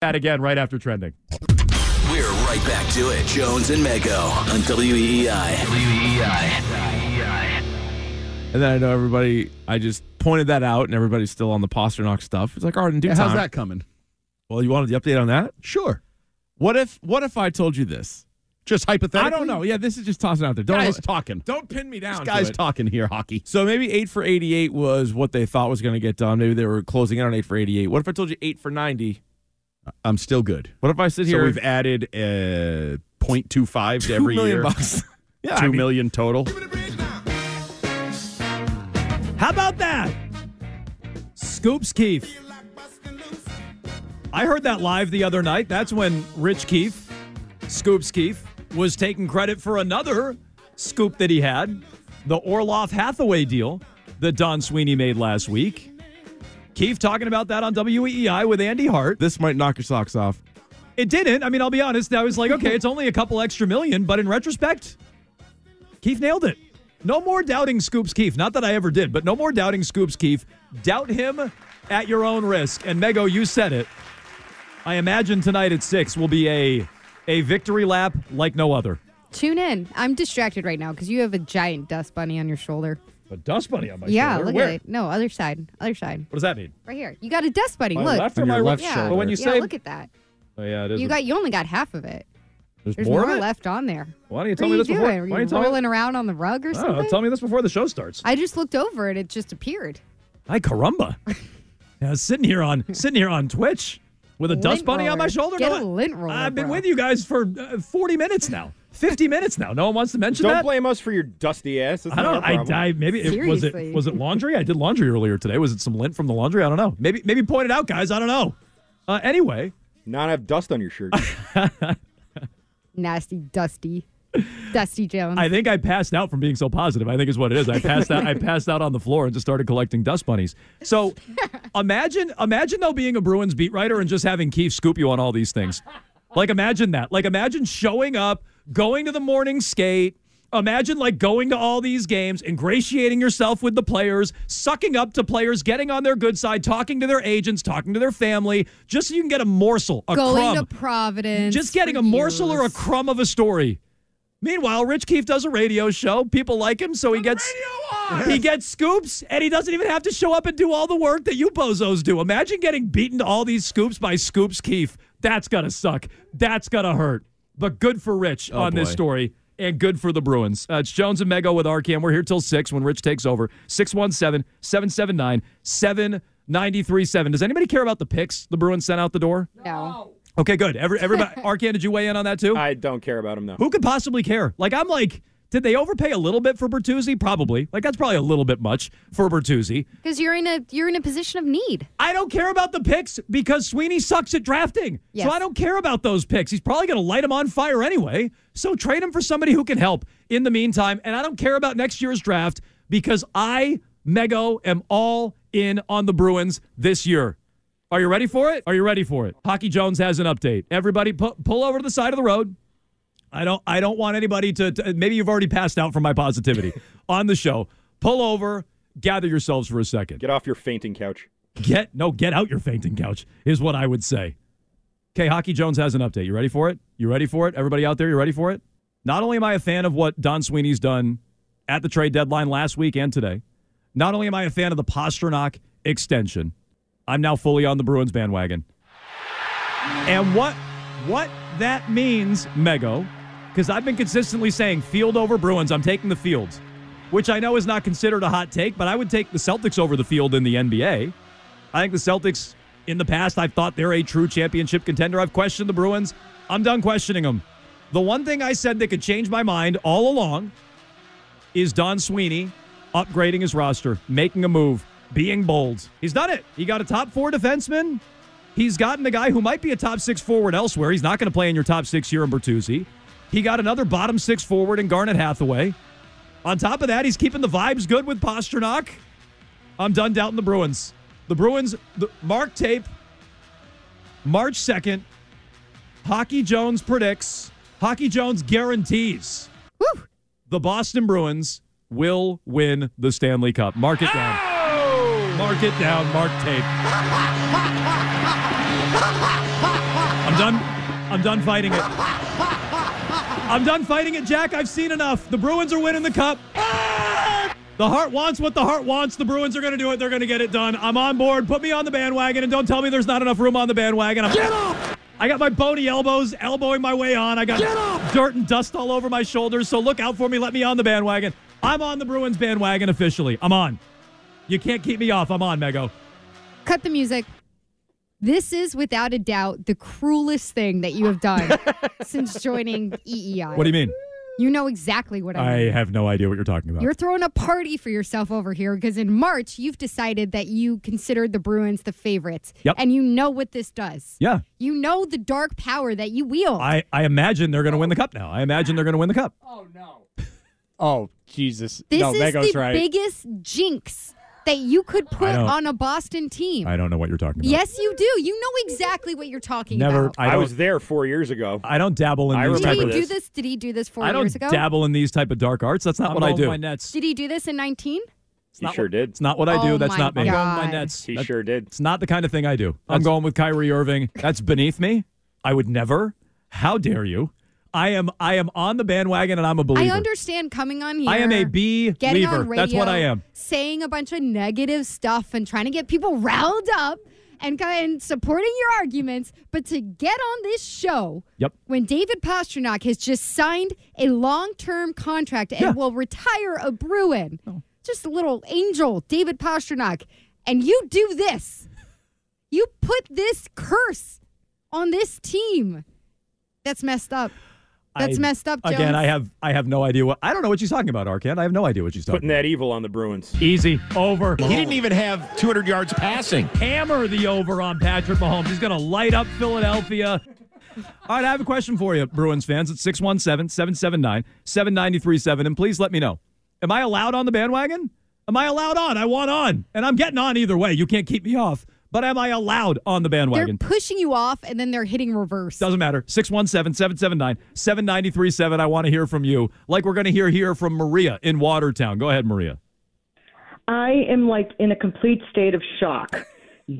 That again right after trending. We're right back to it. Jones and Mego on E WEEI. WEEI. And then I know everybody. I just pointed that out, and everybody's still on the Pastrnak stuff. It's like, all right, in due Yeah, time. how's that coming? Well, you wanted the update on that? Sure. What if What if I told you this? Just hypothetically. I don't know. Yeah, this is just tossing out there. Don't Guys talking. don't pin me down. This to guy's it. talking here, hockey. So maybe eight for eighty-eight was what they thought was going to get done. Maybe they were closing in on eight for eighty-eight. What if I told you eight for ninety? I'm still good. What if I sit So here? we've added uh, 0.25 to two every million year. bucks. yeah, Two I million total. How about that? Scoops Keefe. I heard that live the other night. That's when Rich Keefe, Scoops Keefe, was taking credit for another scoop that he had the Orlov Hathaway deal that Don Sweeney made last week. Keefe talking about that on WEEI with Andy Hart. This might knock your socks off. It didn't. I mean, I'll be honest. I was like, okay, it's only a couple extra million, but in retrospect, Keefe nailed it. No more doubting Scoops Keefe. Not that I ever did, but no more doubting Scoops Keefe. Doubt him at your own risk. And Mego, you said it. I imagine tonight at six will be a a victory lap like no other. Tune in. I'm distracted right now because you have a giant dust bunny on your shoulder. A dust bunny on my shoulder. yeah, shoulder. look Where? at it. No, other side. Other side. What does that mean? Right here. You got a dust bunny. My look. left or On my your right? left yeah. shoulder. But when you yeah, say, look at that. oh yeah, it is. You got you only got half of it. There's, There's more, more, of it? left on there. Why don't you What tell are me you this before? doing? Were Why don't you you tell me? rolling around on the rug or Oh, something? tell me this before the show starts. I just looked over and it just appeared. Hi, caramba. yeah, I was sitting here on sitting here on Twitch with a dust Lint bunny on my roller. shoulder. Get No, a lint roller, I've been bro. with you guys for uh, 40 minutes now. 50 minutes now. No one wants to mention it. Don't that. blame us for your dusty ass. It's I don't. our I. I maybe it, was it was it laundry? I did laundry earlier today. Was it some lint from the laundry? I don't know. Maybe maybe point it out, guys. I don't know. Uh, anyway, Not have dust on your shirt. Nasty, dusty, dusty Jones. I think I passed out from being so positive. I think is what it is. I passed out. I passed out on the floor and just started collecting dust bunnies. So imagine, imagine though being a Bruins beat writer and just having Keefe scoop you on all these things. Like imagine that. Like imagine showing up, going to the morning skate. Imagine like going to all these games, ingratiating yourself with the players, sucking up to players, getting on their good side, talking to their agents, talking to their family, just so you can get a morsel, a crumb. Going crumb. to Providence. Just getting for a morsel or a crumb of a story. Meanwhile, Rich Keefe does a radio show. People like him, so he gets he gets scoops, and he doesn't even have to show up and do all the work that you bozos do. Imagine getting beaten to all these scoops by Scoops Keefe. That's gonna suck. That's gonna hurt. But good for Rich on this story. And good for the Bruins. Uh, it's Jones and Mego with Arcan. We're here till 6 when Rich takes over. 617 779 7937. Does anybody care about the picks the Bruins sent out the door? No. Okay, good. Every, everybody, Arcan, did you weigh in on that too? I don't care about him though. Who could possibly care? Like, I'm like, did they overpay a little bit for Bertuzzi? Probably. Like, that's probably a little bit much for Bertuzzi. Because you're in a you're in a position of need. I don't care about the picks because Sweeney sucks at drafting. Yes. So I don't care about those picks. He's probably going to light them on fire anyway. So trade him for somebody who can help in the meantime. And I don't care about next year's draft because I, Mego, am all in on the Bruins this year. Are you ready for it? Are you ready for it? Hockey Jones has an update. Everybody pu- pull over to the side of the road. I don't I don't want anybody to, to maybe you've already passed out from my positivity on the show. Pull over, gather yourselves for a second. Get off your fainting couch. Get no, get out your fainting couch is what I would say. Okay, Hockey Jones has an update. You ready for it? You ready for it? Everybody out there, you ready for it? Not only am I a fan of what Don Sweeney's done at the trade deadline last week and today, not only am I a fan of the Pastrnak extension, I'm now fully on the Bruins bandwagon. And what what that means, Mego, because I've been consistently saying field over Bruins. I'm taking the fields, which I know is not considered a hot take, but I would take the Celtics over the field in the NBA. I think the Celtics, in the past, I've thought they're a true championship contender. I've questioned the Bruins. I'm done questioning them. The one thing I said that could change my mind all along is Don Sweeney upgrading his roster, making a move, being bold. He's done it. He got a top four defenseman. He's gotten a guy who might be a top six forward elsewhere. He's not going to play in your top six here in Bertuzzi. He got another bottom six forward in Garnet Hathaway. On top of that, he's keeping the vibes good with Pastrnak. I'm done doubting the Bruins. The Bruins, the Mark Tape, March 2nd. Hockey Jones predicts, Hockey Jones guarantees Woo! the Boston Bruins will win the Stanley Cup. Mark it down. Mark it down, Mark Tape. I'm done. I'm done fighting it. I'm done fighting it, Jack. I've seen enough. The Bruins are winning the cup. The heart wants what the heart wants. The Bruins are going to do it. They're going to get it done. I'm on board. Put me on the bandwagon and don't tell me there's not enough room on the bandwagon. I'm, get up! I got my bony elbows elbowing my way on. I got dirt and dust all over my shoulders. So look out for me. Let me on the bandwagon. I'm on the Bruins bandwagon officially. I'm on. You can't keep me off. I'm on, Mego. Cut the music. This is without a doubt the cruelest thing that you have done since joining EEI. What do you mean? You know exactly what I mean. I have no idea what you're talking about. You're throwing a party for yourself over here because in March you've decided that you considered the Bruins the favorites. Yep. And you know what this does. yeah. You know the dark power that you wield. I, I imagine they're going to win the cup now. I imagine they're going to win the cup. Oh, no. oh, Jesus. this no, is Mego's the right. biggest jinx that you could put on a Boston team. I don't know what you're talking about. yes, you do. You know exactly what you're talking Never. about. I, I, was there four years ago. I don't dabble in I these Did type he remember of. do this. this? Did he do this 4 I don't years ago? dabble in these type of dark arts. That's not I'm what I going do. My Nets. Did he do this in 19? he sure did. It's not what I do. Oh That's my not me. I'm going with my Nets. He that- sure did. It's not the kind of thing I do. I'm going with Kyrie Irving. That's beneath me. I would never. How dare you? I am. I am on the bandwagon, and I'm a believer. I understand coming on here. I am a B getting believer. on radio, That's what I am. Saying a bunch of negative stuff and trying to get people riled up and of supporting your arguments, but to get on this show Yep. when David Pastrnak has just signed a long-term contract and Yeah. will retire a Bruin, Oh. just a little angel, David Pastrnak, and you do this, you put this curse on this team. That's messed up. That's I- messed up, Jones. Again, I have. I have no idea what. I don't know what she's talking about, Arcan. I have no idea what she's talking Putting that evil on the Bruins. Easy. Over. He didn't even have 200 yards passing. hammer the over on Patrick Mahomes. He's going to light up Philadelphia. All right, I have a question for you, Bruins fans. It's 617 779 7937. And please let me know Am I allowed on the bandwagon? Am I allowed on? I want on. And I'm getting on either way. You can't keep me off. But am I allowed on the bandwagon? They're bandwagon? pushing you off and then they're hitting reverse. Doesn't matter. 617 779 7937. I want to hear from you. Like we're going to hear here from Maria in Watertown. Go ahead, Maria. I am like in a complete state of shock.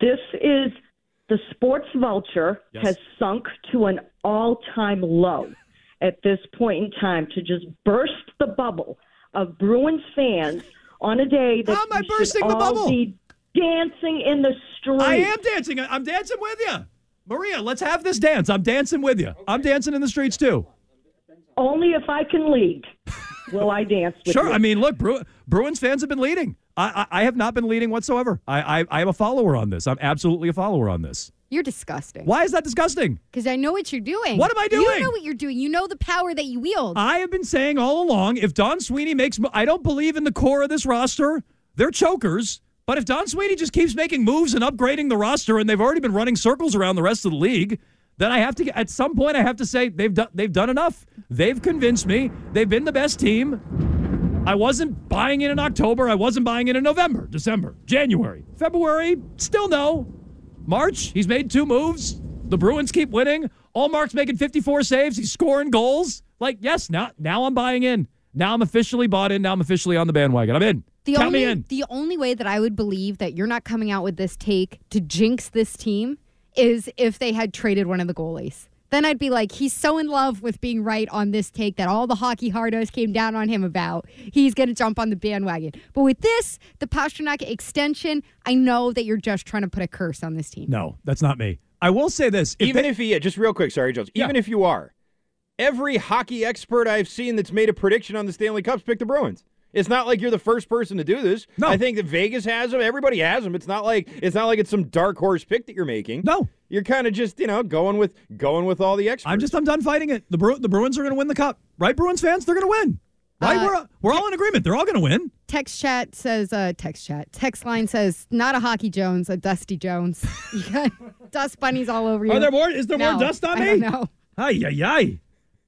This is the sports vulture Yes. has sunk to an all time low at this point in time to just burst the bubble of Bruins fans on a day that How am I we should bursting the all bubble? be dancing in the street. I am dancing. I'm dancing with you. Maria, let's have this dance. I'm dancing with you. I'm dancing in the streets too. Only if I can lead will I dance with Sure. you. I mean, look, Bru- Bruins fans have been leading. I, I, I have not been leading whatsoever. I, I, I am a follower on this. I'm absolutely a follower on this. You're disgusting. Why is that disgusting? Because I know what you're doing. What am I doing? You know what you're doing. You know the power that you wield. I have been saying all along if Don Sweeney makes, mo- I don't believe in the core of this roster. They're chokers. But if Don Sweeney just keeps making moves and upgrading the roster, and they've already been running circles around the rest of the league, then I have to. At some point, I have to say they've done. They've done enough. They've convinced me. They've been the best team. I wasn't buying in in October. I wasn't buying in in November, December, January, February. Still no. March, he's made two moves. The Bruins keep winning. Ullmark's making 54 saves. He's scoring goals. Like, yes, now now I'm buying in. Now I'm officially bought in. Now I'm officially on the bandwagon. I'm in. the Count only me in. the only way that I would believe that you're not coming out with this take to jinx this team is if they had traded one of the goalies. Then I'd be like, he's so in love with being right on this take that all the hockey hardos came down on him about. He's going to jump on the bandwagon. But with this, the Pastrnak extension, I know that you're just trying to put a curse on this team. No, that's not me. I will say this: if even they- if he, just real quick, sorry, Jones. Even if you are, every hockey expert I've seen that's made a prediction on the Stanley Cups picked the Bruins. It's not like you're the first person to do this. No. I think that Vegas has them. Everybody has them. It's not like it's not like it's some dark horse pick that you're making. No. You're kind of just you know going with going with all the experts. I'm just I'm done fighting it. The Bru- the Bruins are going to win the cup, right? Bruins fans, they're going to win. Right? Uh, we're we're all in agreement. They're all going to win. Text chat says, uh, text chat. Text line says, not a Hockey Jones, a Dusty Jones. You got dust bunnies all over you. Are there more? Is there No, more dust on I me? don't know. Ay ay ay!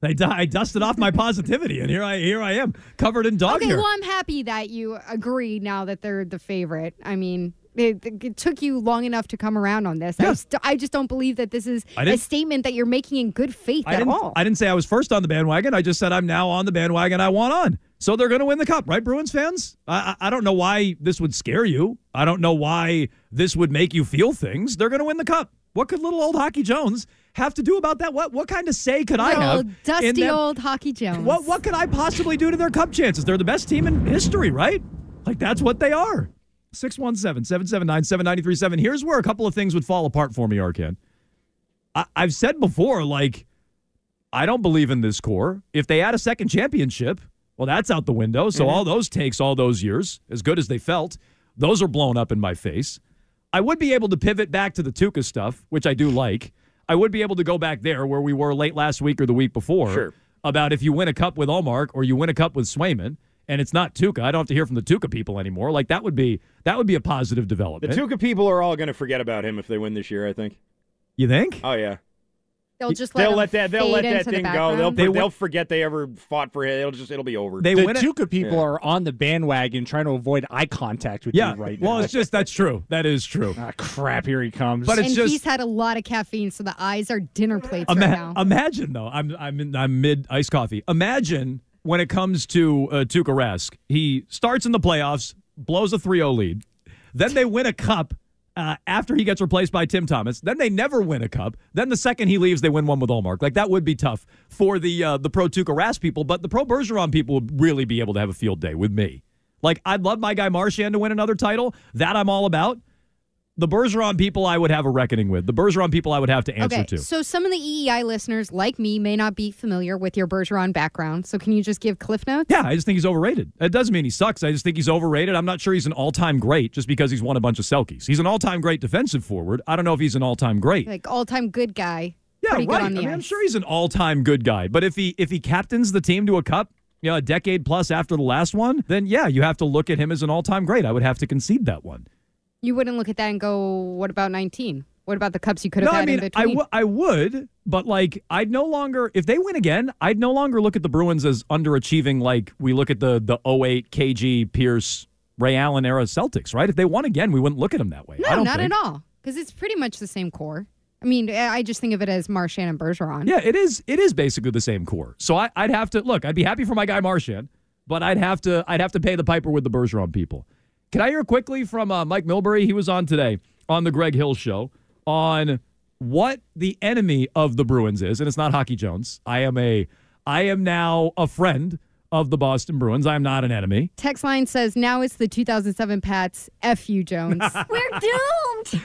I, I dusted off my positivity, and here I here I am, covered in dog Okay, hair. well, I'm happy that you agree now that they're the favorite. I mean, it, it took you long enough to come around on this. I, st- I just don't believe that this is a statement that you're making in good faith I at all. I didn't say I was first on the bandwagon. I just said I'm now on the bandwagon. I want on. So they're going to win the cup, right, Bruins fans? I, I I don't know why this would scare you. I don't know why this would make you feel things. They're going to win the cup. What could little old Hockey Jones have to do about that? What what kind of say could I have? in dusty them- old Hockey Jones. What what could I possibly do to their cup chances? They're the best team in history, right? Like that's what they are. 617-779-7937. Here's where a couple of things would fall apart for me, Arcan. I, I've said before, like, I don't believe in this core. If they add a second championship, well, that's out the window. So mm-hmm. all those takes all those years, as good as they felt, those are blown up in my face. I would be able to pivot back to the Tuukka stuff, which I do like. I would be able to go back there where we were late last week or the week before Sure. about if you win a cup with Ullmark or you win a cup with Swayman and it's not Tuukka. I don't have to hear from the Tuukka people anymore. Like that would be that would be a positive development. the. Tuukka people are all going to forget about him if they win this year. I think. you think? Oh yeah. They'll just let they'll let that. They'll let that into the thing go. They'll background. They they'll forget they ever fought for it. It'll just it'll be over. They the win. Tuukka people Yeah. are on the bandwagon trying to avoid eye contact with Yeah. you right now. well, it's just that's true. That is true. ah, crap. Here he comes. But it's and just he's had a lot of caffeine, so the eyes are dinner plates Ima- right now. Imagine though, I'm I'm in, I'm mid iced coffee. Imagine when it comes to uh, Tuukka Rask, he starts in the playoffs, blows a 3-0 lead, then they win a cup. Uh, after he gets replaced by Tim Thomas, then they never win a cup. Then the second he leaves, they win one with Ullmark. Like that would be tough for the uh, the pro Tuukka Rask people, but the pro Bergeron people would really be able to have a field day with me. Like I'd love my guy Marchand to win another title. That I'm all about. The Bergeron people I would have a reckoning with. The Bergeron people I would have to answer okay, to. so some of the EEI listeners, like me, may not be familiar with your Bergeron background. So can you just give cliff notes? Yeah, I just think he's overrated. It doesn't mean he sucks. I just think he's overrated. I'm not sure he's an all time great just because he's won a bunch of Selkes. He's an all time great defensive forward. I don't know if he's an all time great. Like all time good guy. yeah, pretty right. good on the I mean, I'm sure he's an all time good guy. But if he if he captains the team to a cup, you know, a decade plus after the last one, then yeah, you have to look at him as an all time great. I would have to concede that one. You wouldn't look at that and go, "What about 19? What about the cups you could have No, had I mean, in I, between?" w- I would, but like, I'd no longer, if they win again, I'd no longer look at the Bruins as underachieving like we look at the, the 08 KG Pierce Ray Allen era Celtics, right? If they won again, we wouldn't look at them that way. I no, don't not think. at all, because it's pretty much the same core. I mean, I I just think of it as Marchand and Bergeron. Yeah, it is. It is basically the same core. So I, I'd have to look. I'd be happy for my guy Marchand, but I'd have to. I'd have to pay the piper with the Bergeron people. Can I hear quickly from uh, Mike Milbury? He was on today on the Greg Hill show on what the enemy of the Bruins is, and it's not Hockey Jones. I am a. I am now a friend of the Boston Bruins. I am not an enemy. Text line says, "Now it's the 2007 Pats. F you, Jones. We're doomed."